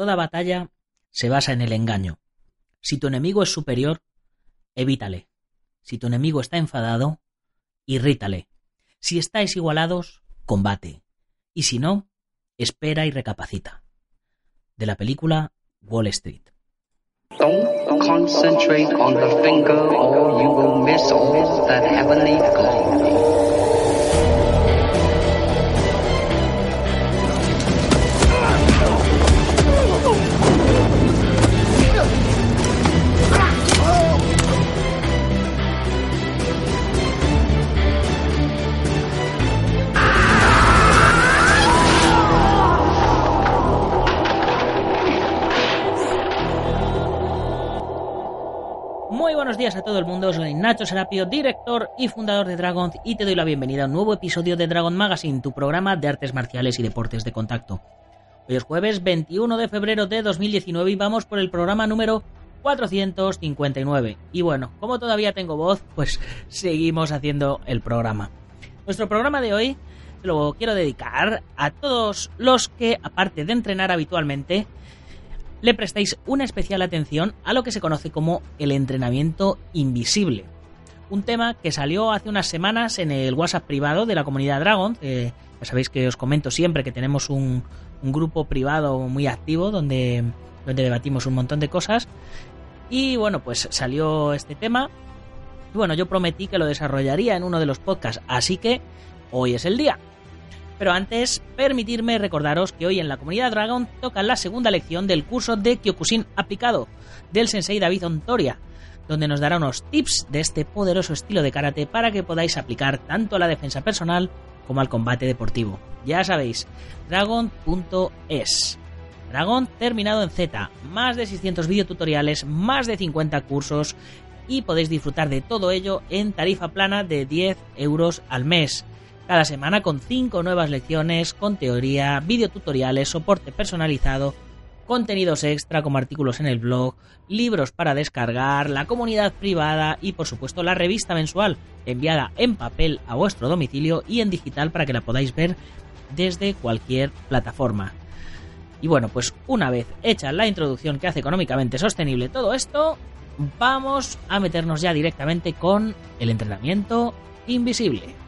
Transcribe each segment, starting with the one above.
Toda batalla se basa en el engaño. Si tu enemigo es superior, evítale. Si tu enemigo está enfadado, irrítale. Si estáis igualados, combate. Y si no, espera y recapacita. De la película Wall Street. Buenos días a todo el mundo, soy Nacho Serapio, director y fundador de Dragon y te doy la bienvenida a un nuevo episodio de Dragon Magazine, tu programa de artes marciales y deportes de contacto. Hoy es jueves 21 de febrero de 2019 y vamos por el programa número 459. Y bueno, como todavía tengo voz, pues seguimos haciendo el programa. Nuestro programa de hoy lo quiero dedicar a todos los que, aparte de entrenar habitualmente, le prestéis una especial atención a lo que se conoce como el entrenamiento invisible. Un tema que salió hace unas semanas en el WhatsApp privado de la comunidad Dragon. ya sabéis que os comento siempre que tenemos un, un grupo privado muy activo donde, donde debatimos un montón de cosas. Y bueno, pues salió este tema. Y bueno, yo prometí que lo desarrollaría en uno de los podcasts, así que hoy es el día. Pero antes, permitirme recordaros que hoy en la comunidad Dragon toca la segunda lección del curso de Kyokushin aplicado del sensei David Ontoria, donde nos dará unos tips de este poderoso estilo de karate para que podáis aplicar tanto a la defensa personal como al combate deportivo. Ya sabéis, dragon.es. Dragon terminado en Z, más de 600 videotutoriales, más de 50 cursos y podéis disfrutar de todo ello en tarifa plana de 10 euros al mes cada semana con 5 nuevas lecciones, con teoría, videotutoriales, soporte personalizado, contenidos extra como artículos en el blog, libros para descargar, la comunidad privada y por supuesto la revista mensual enviada en papel a vuestro domicilio y en digital para que la podáis ver desde cualquier plataforma. Y bueno, pues una vez hecha la introducción que hace económicamente sostenible todo esto, vamos a meternos ya directamente con el entrenamiento invisible.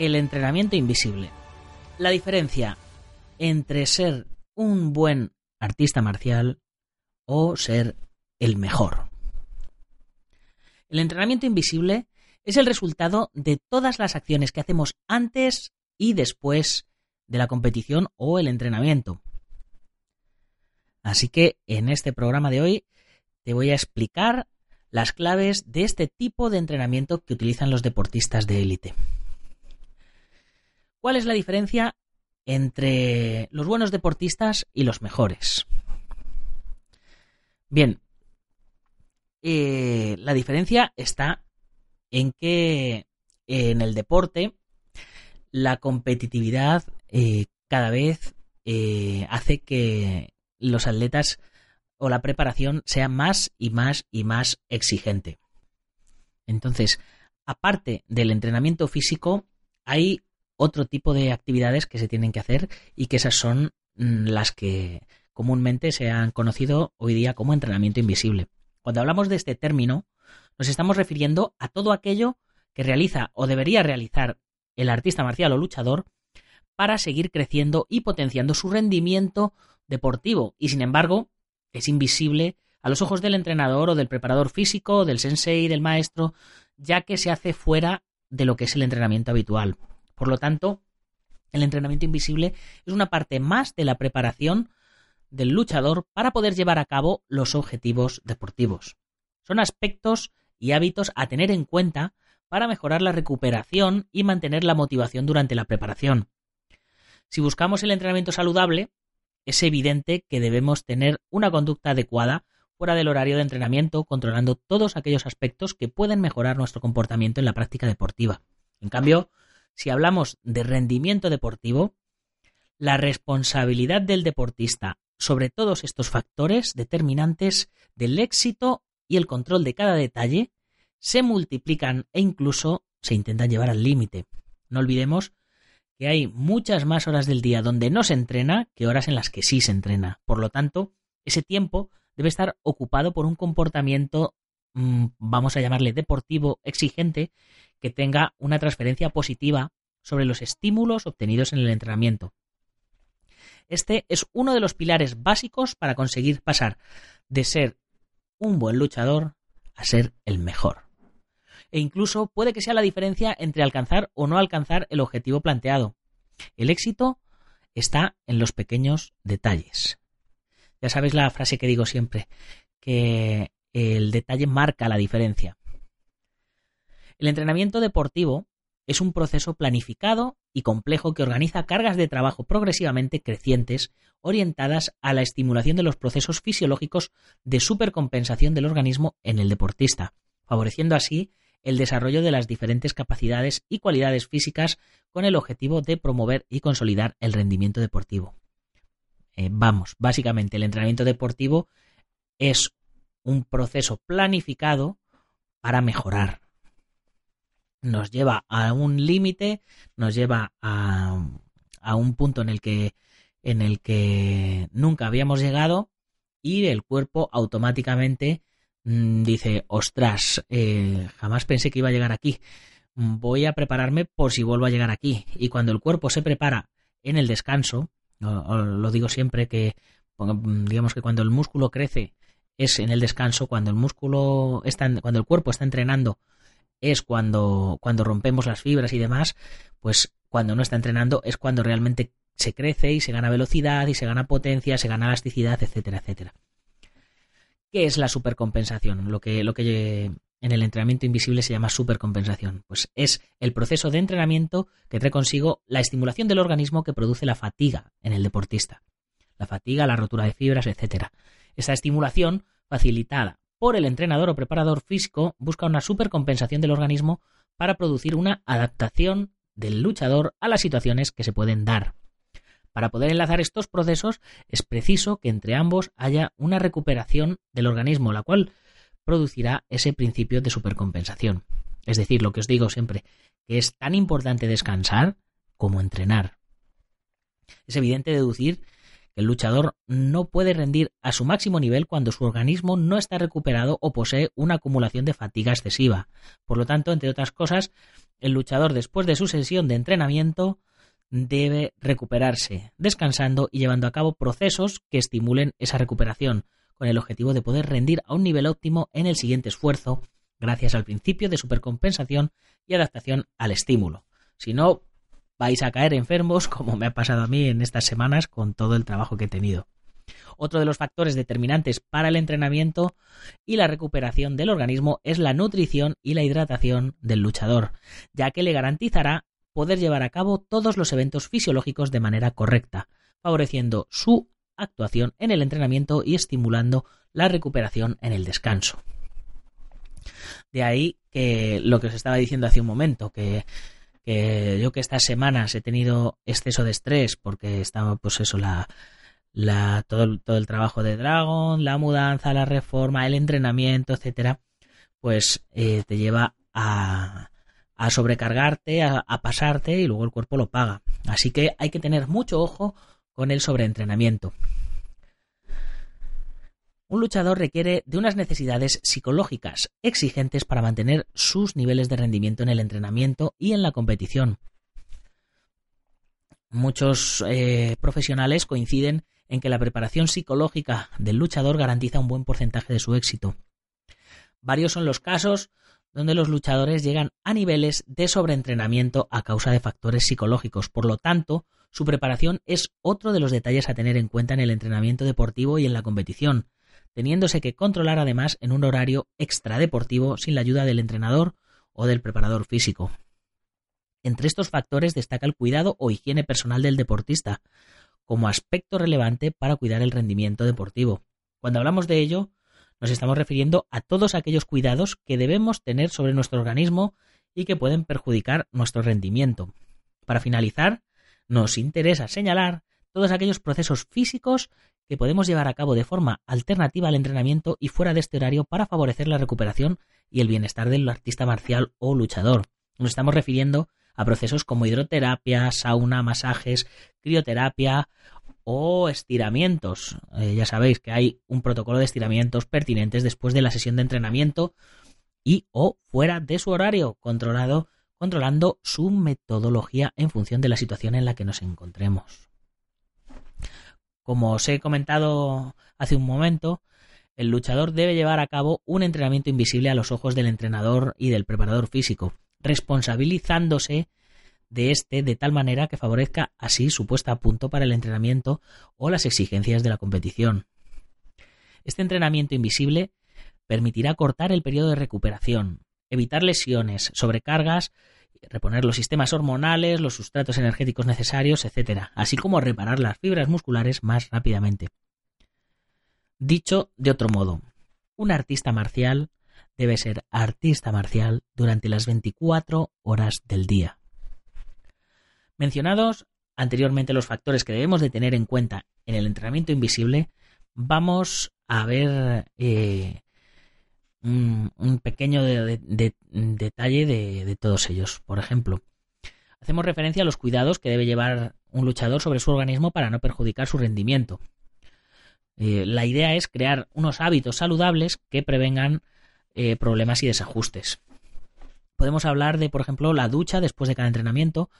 El entrenamiento invisible. La diferencia entre ser un buen artista marcial o ser el mejor. El entrenamiento invisible es el resultado de todas las acciones que hacemos antes y después de la competición o el entrenamiento. Así que en este programa de hoy te voy a explicar las claves de este tipo de entrenamiento que utilizan los deportistas de élite. ¿Cuál es la diferencia entre los buenos deportistas y los mejores? Bien, eh, la diferencia está en que en el deporte la competitividad eh, cada vez eh, hace que los atletas o la preparación sea más y más y más exigente. Entonces, aparte del entrenamiento físico, hay otro tipo de actividades que se tienen que hacer y que esas son mm, las que comúnmente se han conocido hoy día como entrenamiento invisible. Cuando hablamos de este término, nos estamos refiriendo a todo aquello que realiza o debería realizar el artista marcial o luchador para seguir creciendo y potenciando su rendimiento deportivo y sin embargo es invisible a los ojos del entrenador o del preparador físico, del sensei, del maestro, ya que se hace fuera de lo que es el entrenamiento habitual. Por lo tanto, el entrenamiento invisible es una parte más de la preparación del luchador para poder llevar a cabo los objetivos deportivos. Son aspectos y hábitos a tener en cuenta para mejorar la recuperación y mantener la motivación durante la preparación. Si buscamos el entrenamiento saludable, es evidente que debemos tener una conducta adecuada fuera del horario de entrenamiento, controlando todos aquellos aspectos que pueden mejorar nuestro comportamiento en la práctica deportiva. En cambio, si hablamos de rendimiento deportivo, la responsabilidad del deportista sobre todos estos factores determinantes del éxito y el control de cada detalle se multiplican e incluso se intentan llevar al límite. No olvidemos que hay muchas más horas del día donde no se entrena que horas en las que sí se entrena. Por lo tanto, ese tiempo debe estar ocupado por un comportamiento, mm, vamos a llamarle deportivo, exigente, que tenga una transferencia positiva sobre los estímulos obtenidos en el entrenamiento. Este es uno de los pilares básicos para conseguir pasar de ser un buen luchador a ser el mejor. E incluso puede que sea la diferencia entre alcanzar o no alcanzar el objetivo planteado. El éxito está en los pequeños detalles. Ya sabéis la frase que digo siempre, que el detalle marca la diferencia. El entrenamiento deportivo es un proceso planificado y complejo que organiza cargas de trabajo progresivamente crecientes orientadas a la estimulación de los procesos fisiológicos de supercompensación del organismo en el deportista, favoreciendo así el desarrollo de las diferentes capacidades y cualidades físicas con el objetivo de promover y consolidar el rendimiento deportivo. Eh, vamos, básicamente el entrenamiento deportivo es un proceso planificado para mejorar, nos lleva a un límite, nos lleva a, a, un punto en el que en el que nunca habíamos llegado y el cuerpo automáticamente mm, dice, ostras, eh, jamás pensé que iba a llegar aquí, voy a prepararme por si vuelvo a llegar aquí. Y cuando el cuerpo se prepara en el descanso, lo digo siempre que, digamos que cuando el músculo crece es en el descanso, cuando el músculo está, cuando el cuerpo está entrenando es cuando, cuando rompemos las fibras y demás, pues cuando no está entrenando es cuando realmente se crece y se gana velocidad y se gana potencia, se gana elasticidad, etcétera, etcétera. ¿Qué es la supercompensación? Lo que, lo que en el entrenamiento invisible se llama supercompensación. Pues es el proceso de entrenamiento que trae consigo la estimulación del organismo que produce la fatiga en el deportista. La fatiga, la rotura de fibras, etcétera. Esa estimulación facilitada por el entrenador o preparador físico busca una supercompensación del organismo para producir una adaptación del luchador a las situaciones que se pueden dar. Para poder enlazar estos procesos es preciso que entre ambos haya una recuperación del organismo, la cual producirá ese principio de supercompensación. Es decir, lo que os digo siempre, que es tan importante descansar como entrenar. Es evidente deducir el luchador no puede rendir a su máximo nivel cuando su organismo no está recuperado o posee una acumulación de fatiga excesiva. Por lo tanto, entre otras cosas, el luchador después de su sesión de entrenamiento debe recuperarse, descansando y llevando a cabo procesos que estimulen esa recuperación, con el objetivo de poder rendir a un nivel óptimo en el siguiente esfuerzo, gracias al principio de supercompensación y adaptación al estímulo. Si no, vais a caer enfermos, como me ha pasado a mí en estas semanas con todo el trabajo que he tenido. Otro de los factores determinantes para el entrenamiento y la recuperación del organismo es la nutrición y la hidratación del luchador, ya que le garantizará poder llevar a cabo todos los eventos fisiológicos de manera correcta, favoreciendo su actuación en el entrenamiento y estimulando la recuperación en el descanso. De ahí que lo que os estaba diciendo hace un momento, que que yo que estas semanas he tenido exceso de estrés porque estaba pues eso la, la todo, el, todo el trabajo de Dragon, la mudanza, la reforma, el entrenamiento, etcétera, pues eh, te lleva a, a sobrecargarte, a, a, pasarte y luego el cuerpo lo paga. Así que hay que tener mucho ojo con el sobreentrenamiento. Un luchador requiere de unas necesidades psicológicas exigentes para mantener sus niveles de rendimiento en el entrenamiento y en la competición. Muchos eh, profesionales coinciden en que la preparación psicológica del luchador garantiza un buen porcentaje de su éxito. Varios son los casos donde los luchadores llegan a niveles de sobreentrenamiento a causa de factores psicológicos. Por lo tanto, su preparación es otro de los detalles a tener en cuenta en el entrenamiento deportivo y en la competición, teniéndose que controlar además en un horario extradeportivo sin la ayuda del entrenador o del preparador físico. Entre estos factores destaca el cuidado o higiene personal del deportista, como aspecto relevante para cuidar el rendimiento deportivo. Cuando hablamos de ello, Nos estamos refiriendo a todos aquellos cuidados que debemos tener sobre nuestro organismo y que pueden perjudicar nuestro rendimiento. Para finalizar, nos interesa señalar todos aquellos procesos físicos que podemos llevar a cabo de forma alternativa al entrenamiento y fuera de este horario para favorecer la recuperación y el bienestar del artista marcial o luchador. Nos estamos refiriendo a procesos como hidroterapia, sauna, masajes, crioterapia o estiramientos. Eh, ya sabéis que hay un protocolo de estiramientos pertinentes después de la sesión de entrenamiento y o fuera de su horario controlado controlando su metodología en función de la situación en la que nos encontremos. Como os he comentado hace un momento, el luchador debe llevar a cabo un entrenamiento invisible a los ojos del entrenador y del preparador físico, responsabilizándose de este de tal manera que favorezca así su puesta a punto para el entrenamiento o las exigencias de la competición. Este entrenamiento invisible permitirá cortar el periodo de recuperación, evitar lesiones, sobrecargas reponer los sistemas hormonales, los sustratos energéticos necesarios, etc., así como reparar las fibras musculares más rápidamente. Dicho de otro modo, un artista marcial debe ser artista marcial durante las 24 horas del día. Mencionados anteriormente los factores que debemos de tener en cuenta en el entrenamiento invisible, vamos a ver eh, un, pequeño detalle de, todos ellos. Por ejemplo, hacemos referencia a los cuidados que debe llevar un luchador sobre su organismo para no perjudicar su rendimiento. Eh, la idea es crear unos hábitos saludables que prevengan eh, problemas y desajustes. Podemos hablar de, por ejemplo, la ducha después de cada entrenamiento,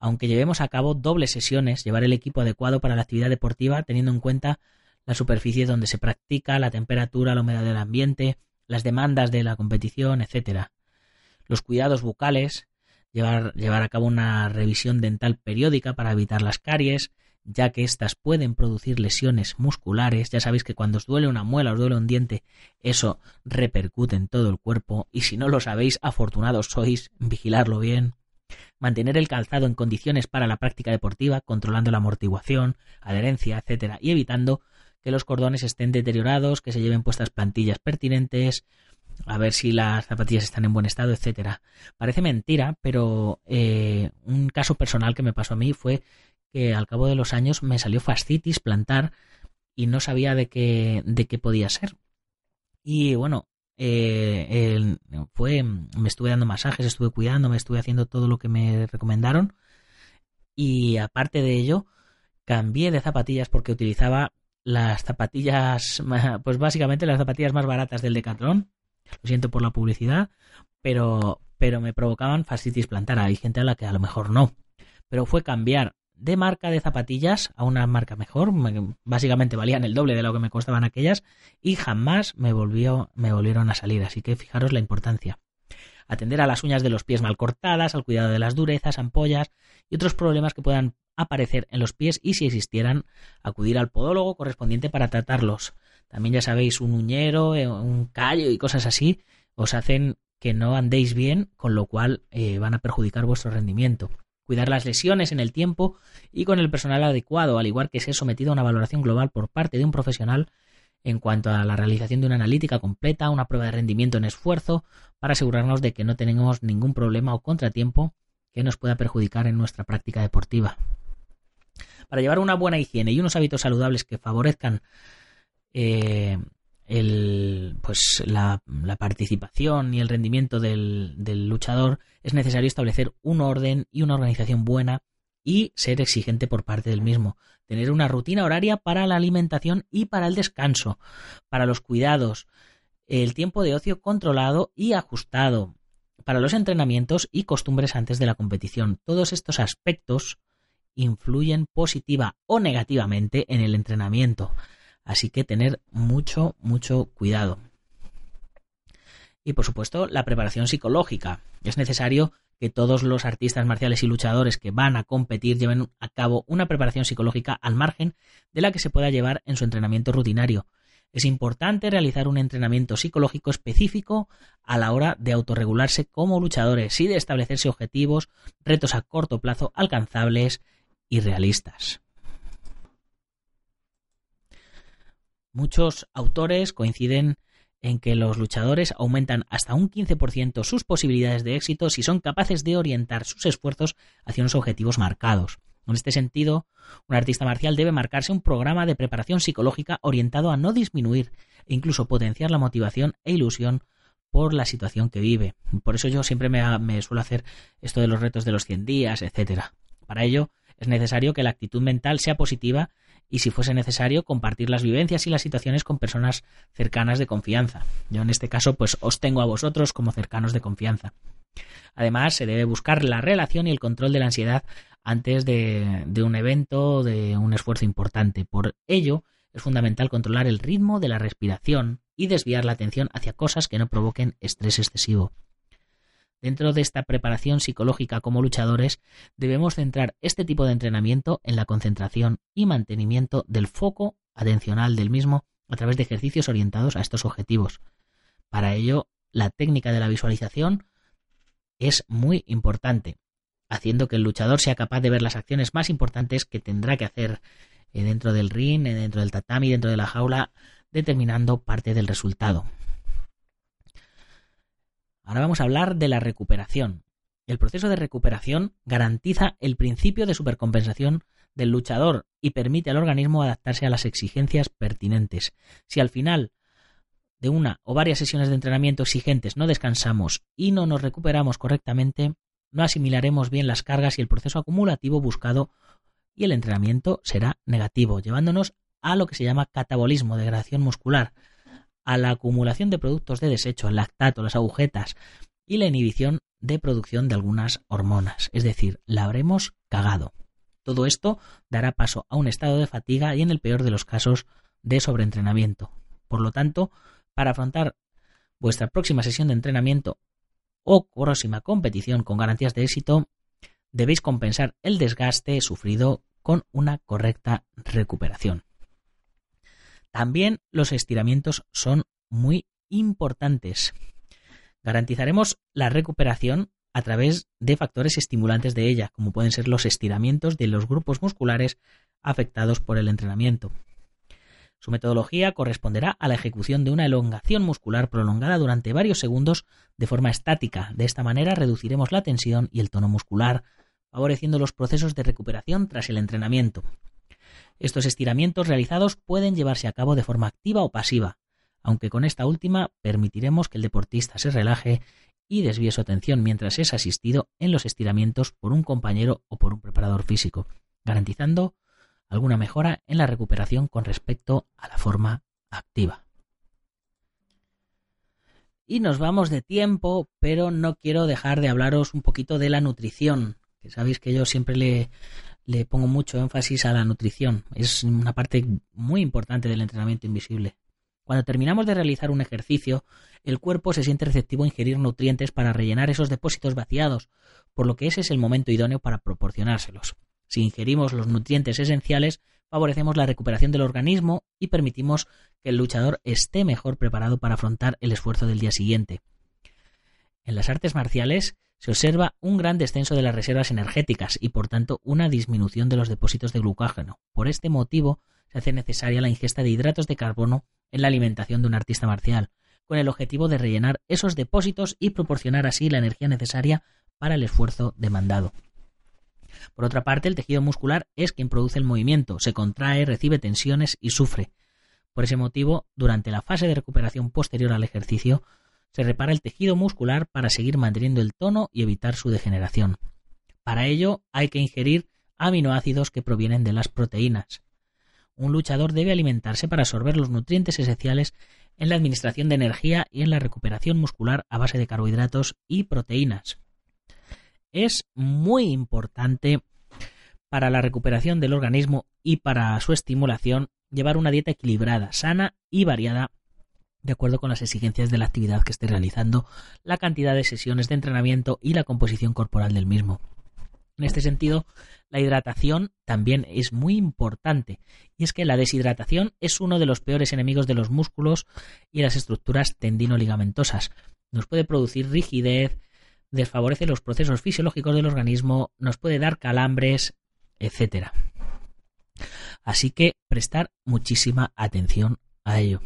aunque llevemos a cabo dobles sesiones, llevar el equipo adecuado para la actividad deportiva teniendo en cuenta la superficie donde se practica, la temperatura, la humedad del ambiente, las demandas de la competición, etcétera. Los cuidados bucales, llevar, llevar a cabo una revisión dental periódica para evitar las caries, ya que éstas pueden producir lesiones musculares. Ya sabéis que cuando os duele una muela, os duele un diente, eso repercute en todo el cuerpo. Y si no lo sabéis, afortunados sois, vigilarlo bien. Mantener el calzado en condiciones para la práctica deportiva, controlando la amortiguación, adherencia, etcétera, y evitando que los cordones estén deteriorados, que se lleven puestas plantillas pertinentes, a ver si las zapatillas están en buen estado, etcétera. Parece mentira, pero eh, un caso personal que me pasó a mí fue que al cabo de los años me salió fascitis plantar y no sabía de qué, de qué podía ser. Y bueno, eh, fue, me estuve dando masajes, estuve cuidando, me estuve haciendo todo lo que me recomendaron. Y aparte de ello, cambié de zapatillas porque utilizaba las zapatillas, pues básicamente las zapatillas más baratas del Decathlon. Lo siento por la publicidad, pero, pero me provocaban fascitis plantar. Hay gente a la que a lo mejor no. Pero fue cambiar de marca de zapatillas a una marca mejor. Básicamente valían el doble de lo que me costaban aquellas y jamás me, volvió, me volvieron a salir. Así que fijaros la importancia. Atender a las uñas de los pies mal cortadas, al cuidado de las durezas, ampollas y otros problemas que puedan aparecer en los pies y si existieran acudir al podólogo correspondiente para tratarlos. También ya sabéis, un uñero, eh, un callo y cosas así os hacen que no andéis bien, con lo cual eh, van a perjudicar vuestro rendimiento. Cuidar las lesiones en el tiempo y con el personal adecuado, al igual que ser sometido a una valoración global por parte de un profesional en cuanto a la realización de una analítica completa, una prueba de rendimiento en esfuerzo, para asegurarnos de que no tenemos ningún problema o contratiempo que nos pueda perjudicar en nuestra práctica deportiva. Para llevar una buena higiene y unos hábitos saludables que favorezcan eh, pues la, participación y el rendimiento del luchador, es necesario establecer un orden y una organización buena y ser exigente por parte del mismo. Tener una rutina horaria para la alimentación y para el descanso, para los cuidados, el tiempo de ocio controlado y ajustado, para los entrenamientos y costumbres antes de la competición. Todos estos aspectos influyen positiva o negativamente en el entrenamiento. Así que tener mucho, mucho cuidado. Y por supuesto, la preparación psicológica. Es necesario que todos los artistas marciales y luchadores que van a competir lleven a cabo una preparación psicológica al margen de la que se pueda llevar en su entrenamiento rutinario. Es importante realizar un entrenamiento psicológico específico a la hora de autorregularse como luchadores y de establecerse objetivos, retos a corto plazo alcanzables y realistas. Muchos autores coinciden en que los luchadores aumentan hasta un 15% sus posibilidades de éxito si son capaces de orientar sus esfuerzos hacia unos objetivos marcados. En este sentido, un artista marcial debe marcarse un programa de preparación psicológica orientado a no disminuir e incluso potenciar la motivación e ilusión por la situación que vive. Por eso yo siempre me, me suelo hacer esto de los retos de los 100 días, etcétera. Para ello es necesario que la actitud mental sea positiva y si fuese necesario compartir las vivencias y las situaciones con personas cercanas de confianza. Yo en este caso pues os tengo a vosotros como cercanos de confianza. Además, se debe buscar la relación y el control de la ansiedad antes de, un evento o de un esfuerzo importante. Por ello, es fundamental controlar el ritmo de la respiración y desviar la atención hacia cosas que no provoquen estrés excesivo. Dentro de esta preparación psicológica como luchadores, debemos centrar este tipo de entrenamiento en la concentración y mantenimiento del foco atencional del mismo a través de ejercicios orientados a estos objetivos. Para ello, la técnica de la visualización es muy importante, haciendo que el luchador sea capaz de ver las acciones más importantes que tendrá que hacer eh, dentro del ring, eh, dentro del tatami, dentro de la jaula, determinando parte del resultado. Ahora vamos a hablar de la recuperación. El proceso de recuperación garantiza el principio de supercompensación del luchador y permite al organismo adaptarse a las exigencias pertinentes. Si al final de una o varias sesiones de entrenamiento exigentes no descansamos y no nos recuperamos correctamente, no asimilaremos bien las cargas y el proceso acumulativo buscado y el entrenamiento será negativo, llevándonos a lo que se llama catabolismo, degradación muscular, a la acumulación de productos de desecho, el lactato, las agujetas y la inhibición de producción de algunas hormonas, es decir, la habremos cagado. Todo esto dará paso a un estado de fatiga y en el peor de los casos de sobreentrenamiento. Por lo tanto, para afrontar vuestra próxima sesión de entrenamiento o próxima competición con garantías de éxito, debéis compensar el desgaste sufrido con una correcta recuperación. También los estiramientos son muy importantes. Garantizaremos la recuperación a través de factores estimulantes de ella, como pueden ser los estiramientos de los grupos musculares afectados por el entrenamiento. Su metodología corresponderá a la ejecución de una elongación muscular prolongada durante varios segundos de forma estática. De esta manera reduciremos la tensión y el tono muscular, favoreciendo los procesos de recuperación tras el entrenamiento. Estos estiramientos realizados pueden llevarse a cabo de forma activa o pasiva, aunque con esta última permitiremos que el deportista se relaje y desvíe su atención mientras es asistido en los estiramientos por un compañero o por un preparador físico, garantizando alguna mejora en la recuperación con respecto a la forma activa. Y nos vamos de tiempo, pero no quiero dejar de hablaros un poquito de la nutrición, que sabéis que yo siempre le, le pongo mucho énfasis a la nutrición. Es una parte muy importante del entrenamiento invisible. Cuando terminamos de realizar un ejercicio, el cuerpo se siente receptivo a ingerir nutrientes para rellenar esos depósitos vaciados, por lo que ese es el momento idóneo para proporcionárselos. Si ingerimos los nutrientes esenciales, favorecemos la recuperación del organismo y permitimos que el luchador esté mejor preparado para afrontar el esfuerzo del día siguiente. En las artes marciales, se observa un gran descenso de las reservas energéticas y por tanto una disminución de los depósitos de glucógeno. Por este motivo se hace necesaria la ingesta de hidratos de carbono en la alimentación de un artista marcial, con el objetivo de rellenar esos depósitos y proporcionar así la energía necesaria para el esfuerzo demandado. Por otra parte, el tejido muscular es quien produce el movimiento, se contrae, recibe tensiones y sufre. Por ese motivo, durante la fase de recuperación posterior al ejercicio, se repara el tejido muscular para seguir manteniendo el tono y evitar su degeneración. Para ello hay que ingerir aminoácidos que provienen de las proteínas. Un luchador debe alimentarse para absorber los nutrientes esenciales en la administración de energía y en la recuperación muscular a base de carbohidratos y proteínas. Es muy importante para la recuperación del organismo y para su estimulación llevar una dieta equilibrada, sana y variada de acuerdo con las exigencias de la actividad que esté realizando, la cantidad de sesiones de entrenamiento y la composición corporal del mismo. En este sentido, la hidratación también es muy importante, y es que la deshidratación es uno de los peores enemigos de los músculos y las estructuras tendino-ligamentosas. Nos puede producir rigidez, desfavorece los procesos fisiológicos del organismo, nos puede dar calambres, etc. Así que prestar muchísima atención a ello.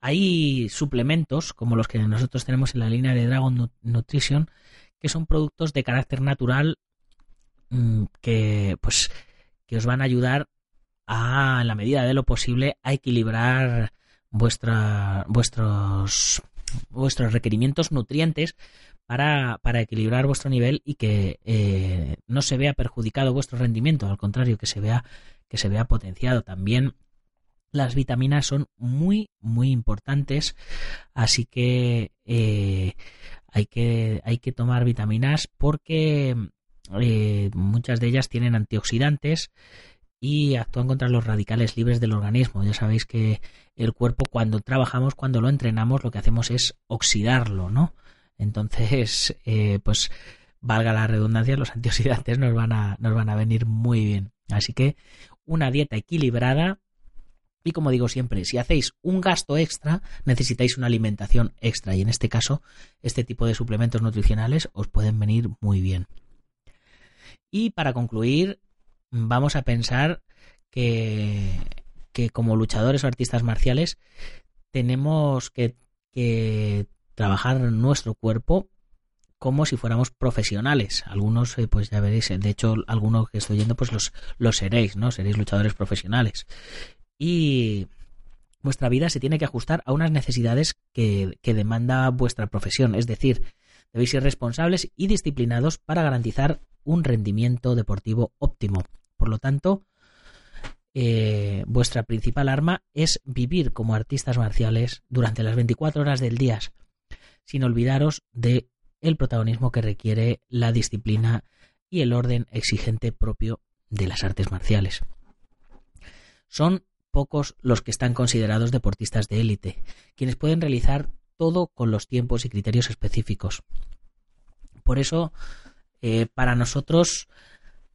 Hay suplementos como los que nosotros tenemos en la línea de Dragon Nutrition que son productos de carácter natural mm, que pues que os van a ayudar a en la medida de lo posible a equilibrar vuestros vuestros requerimientos nutrientes para, para equilibrar vuestro nivel y que eh, no se vea perjudicado vuestro rendimiento, al contrario, que se vea, que se vea potenciado. También las vitaminas son muy, muy importantes, así que, eh, hay que hay que tomar vitaminas porque eh, muchas de ellas tienen antioxidantes y actúan contra los radicales libres del organismo. Ya sabéis que el cuerpo cuando trabajamos, cuando lo entrenamos, lo que hacemos es oxidarlo, ¿no? Entonces, eh, pues valga la redundancia, los antioxidantes nos van a, nos van a venir muy bien. Así que una dieta equilibrada y como digo siempre, si hacéis un gasto extra, necesitáis una alimentación extra y en este caso, este tipo de suplementos nutricionales os pueden venir muy bien. Y para concluir, vamos a pensar que, que como luchadores o artistas marciales tenemos que, trabajar nuestro cuerpo como si fuéramos profesionales. Algunos, eh, pues ya veréis, de hecho, algunos que estoy yendo, pues los, los seréis, ¿no? Seréis luchadores profesionales. Y vuestra vida se tiene que ajustar a unas necesidades que, que demanda vuestra profesión. Es decir, debéis ser responsables y disciplinados para garantizar un rendimiento deportivo óptimo. Por lo tanto, eh, vuestra principal arma es vivir como artistas marciales durante las 24 horas del día, sin olvidaros de el protagonismo que requiere la disciplina y el orden exigente propio de las artes marciales. Son pocos los que están considerados deportistas de élite, quienes pueden realizar todo con los tiempos y criterios específicos. Por eso, eh, para nosotros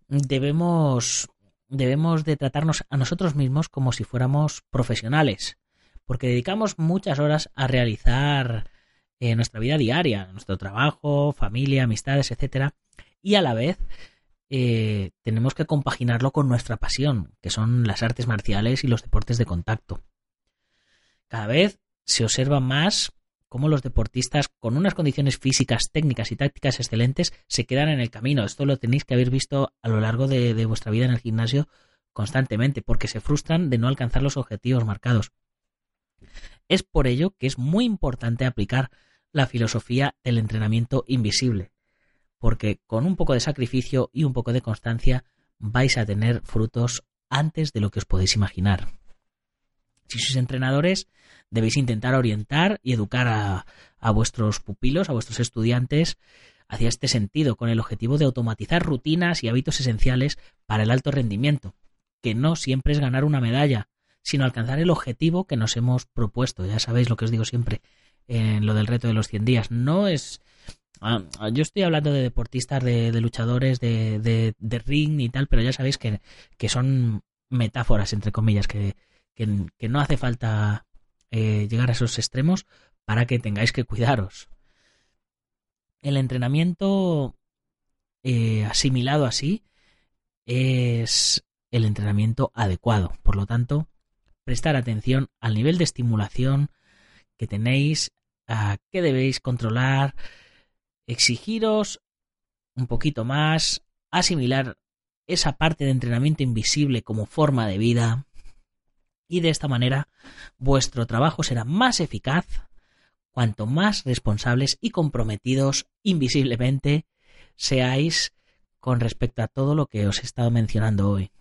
debemos, debemos de tratarnos a nosotros mismos como si fuéramos profesionales, porque dedicamos muchas horas a realizar eh, nuestra vida diaria, nuestro trabajo, familia, amistades, etcétera, y a la vez eh, tenemos que compaginarlo con nuestra pasión, que son las artes marciales y los deportes de contacto. Cada vez se observa más cómo los deportistas con unas condiciones físicas, técnicas y tácticas excelentes se quedan en el camino. Esto lo tenéis que haber visto a lo largo de, de vuestra vida en el gimnasio constantemente, porque se frustran de no alcanzar los objetivos marcados. Es por ello que es muy importante aplicar la filosofía del entrenamiento invisible, porque con un poco de sacrificio y un poco de constancia vais a tener frutos antes de lo que os podéis imaginar. Si sois entrenadores, debéis intentar orientar y educar a, vuestros pupilos, a vuestros estudiantes, hacia este sentido, con el objetivo de automatizar rutinas y hábitos esenciales para el alto rendimiento, que no siempre es ganar una medalla, sino alcanzar el objetivo que nos hemos propuesto. Ya sabéis lo que os digo siempre en lo del reto de los 100 días. No es... Ah, yo estoy hablando de deportistas, de, luchadores, de, de, ring y tal, pero ya sabéis que, que son metáforas, entre comillas, que, que, no hace falta eh, llegar a esos extremos para que tengáis que cuidaros. El entrenamiento eh, asimilado así es el entrenamiento adecuado. Por lo tanto, prestar atención al nivel de estimulación que tenéis, a qué debéis controlar, exigiros un poquito más, asimilar esa parte de entrenamiento invisible como forma de vida, y de esta manera vuestro trabajo será más eficaz cuanto más responsables y comprometidos invisiblemente seáis con respecto a todo lo que os he estado mencionando hoy.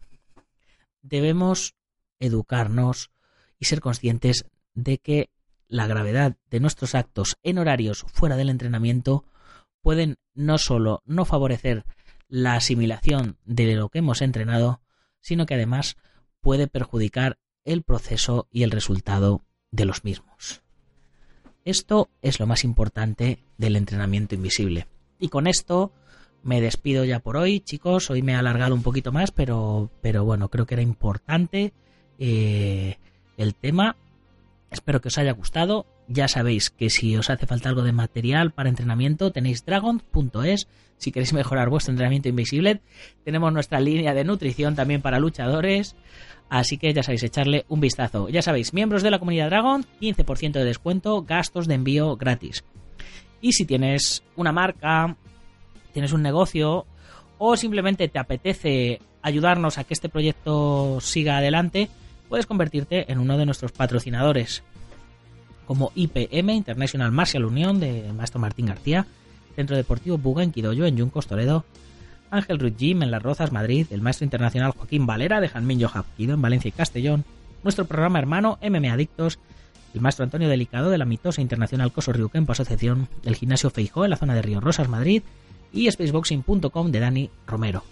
Debemos educarnos y ser conscientes de que la gravedad de nuestros actos en horarios fuera del entrenamiento pueden no solo no favorecer la asimilación de lo que hemos entrenado, sino que además puede perjudicar el proceso y el resultado de los mismos. Esto es lo más importante del entrenamiento invisible. Y con esto me despido ya por hoy, chicos. Hoy me he alargado un poquito más, pero, pero bueno, creo que era importante eh, el tema. Espero que os haya gustado ya sabéis que si os hace falta algo de material para entrenamiento, tenéis dragon.es. Si queréis mejorar vuestro entrenamiento invisible, tenemos nuestra línea de nutrición también para luchadores. Así que ya sabéis, echarle un vistazo. Ya sabéis, miembros de la comunidad Dragon, 15% de descuento, gastos de envío gratis. Y si tienes una marca, tienes un negocio o simplemente te apetece ayudarnos a que este proyecto siga adelante, puedes convertirte en uno de nuestros patrocinadores como IPM, International Martial Union, de Maestro Martín García, Centro Deportivo Buga en Quidoyo, en Yuncos, Toledo, Ángel Ruiz Gym en Las Rozas, Madrid, el Maestro Internacional Joaquín Valera de Janmin Quido en Valencia y Castellón, nuestro programa hermano MM Adictos, el Maestro Antonio Delicado de la mitosa Internacional Coso Ryukenpo Asociación, el Gimnasio Feijó en la zona de Río Rosas, Madrid, y spaceboxing.com de Dani Romero.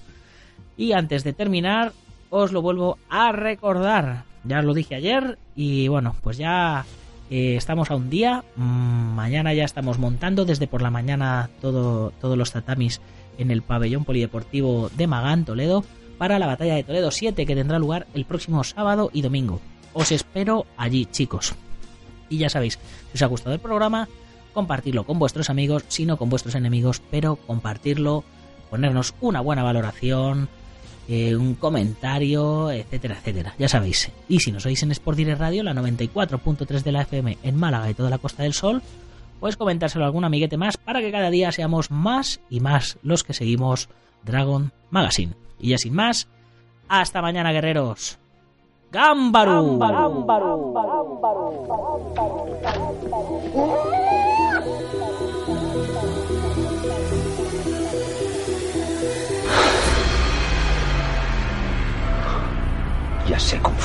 Y antes de terminar, os lo vuelvo a recordar. Ya lo dije ayer y bueno, pues ya eh, estamos a un día. Mm, mañana ya estamos montando desde por la mañana todo, todos los tatamis en el pabellón polideportivo de Magán, Toledo, para la batalla de Toledo 7 que tendrá lugar el próximo sábado y domingo. Os espero allí, chicos. Y ya sabéis, si os ha gustado el programa, compartirlo con vuestros amigos, si no con vuestros enemigos, pero compartirlo, ponernos una buena valoración, eh, un comentario, etcétera, etcétera. Ya sabéis. Y si nos oís en Sport Direct Radio, la 94.3 de la FM en Málaga y toda la Costa del Sol, pues comentárselo a algún amiguete más para que cada día seamos más y más los que seguimos Dragon Magazine. Y ya sin más, hasta mañana, guerreros. ¡Gámbaru! ya sé cómo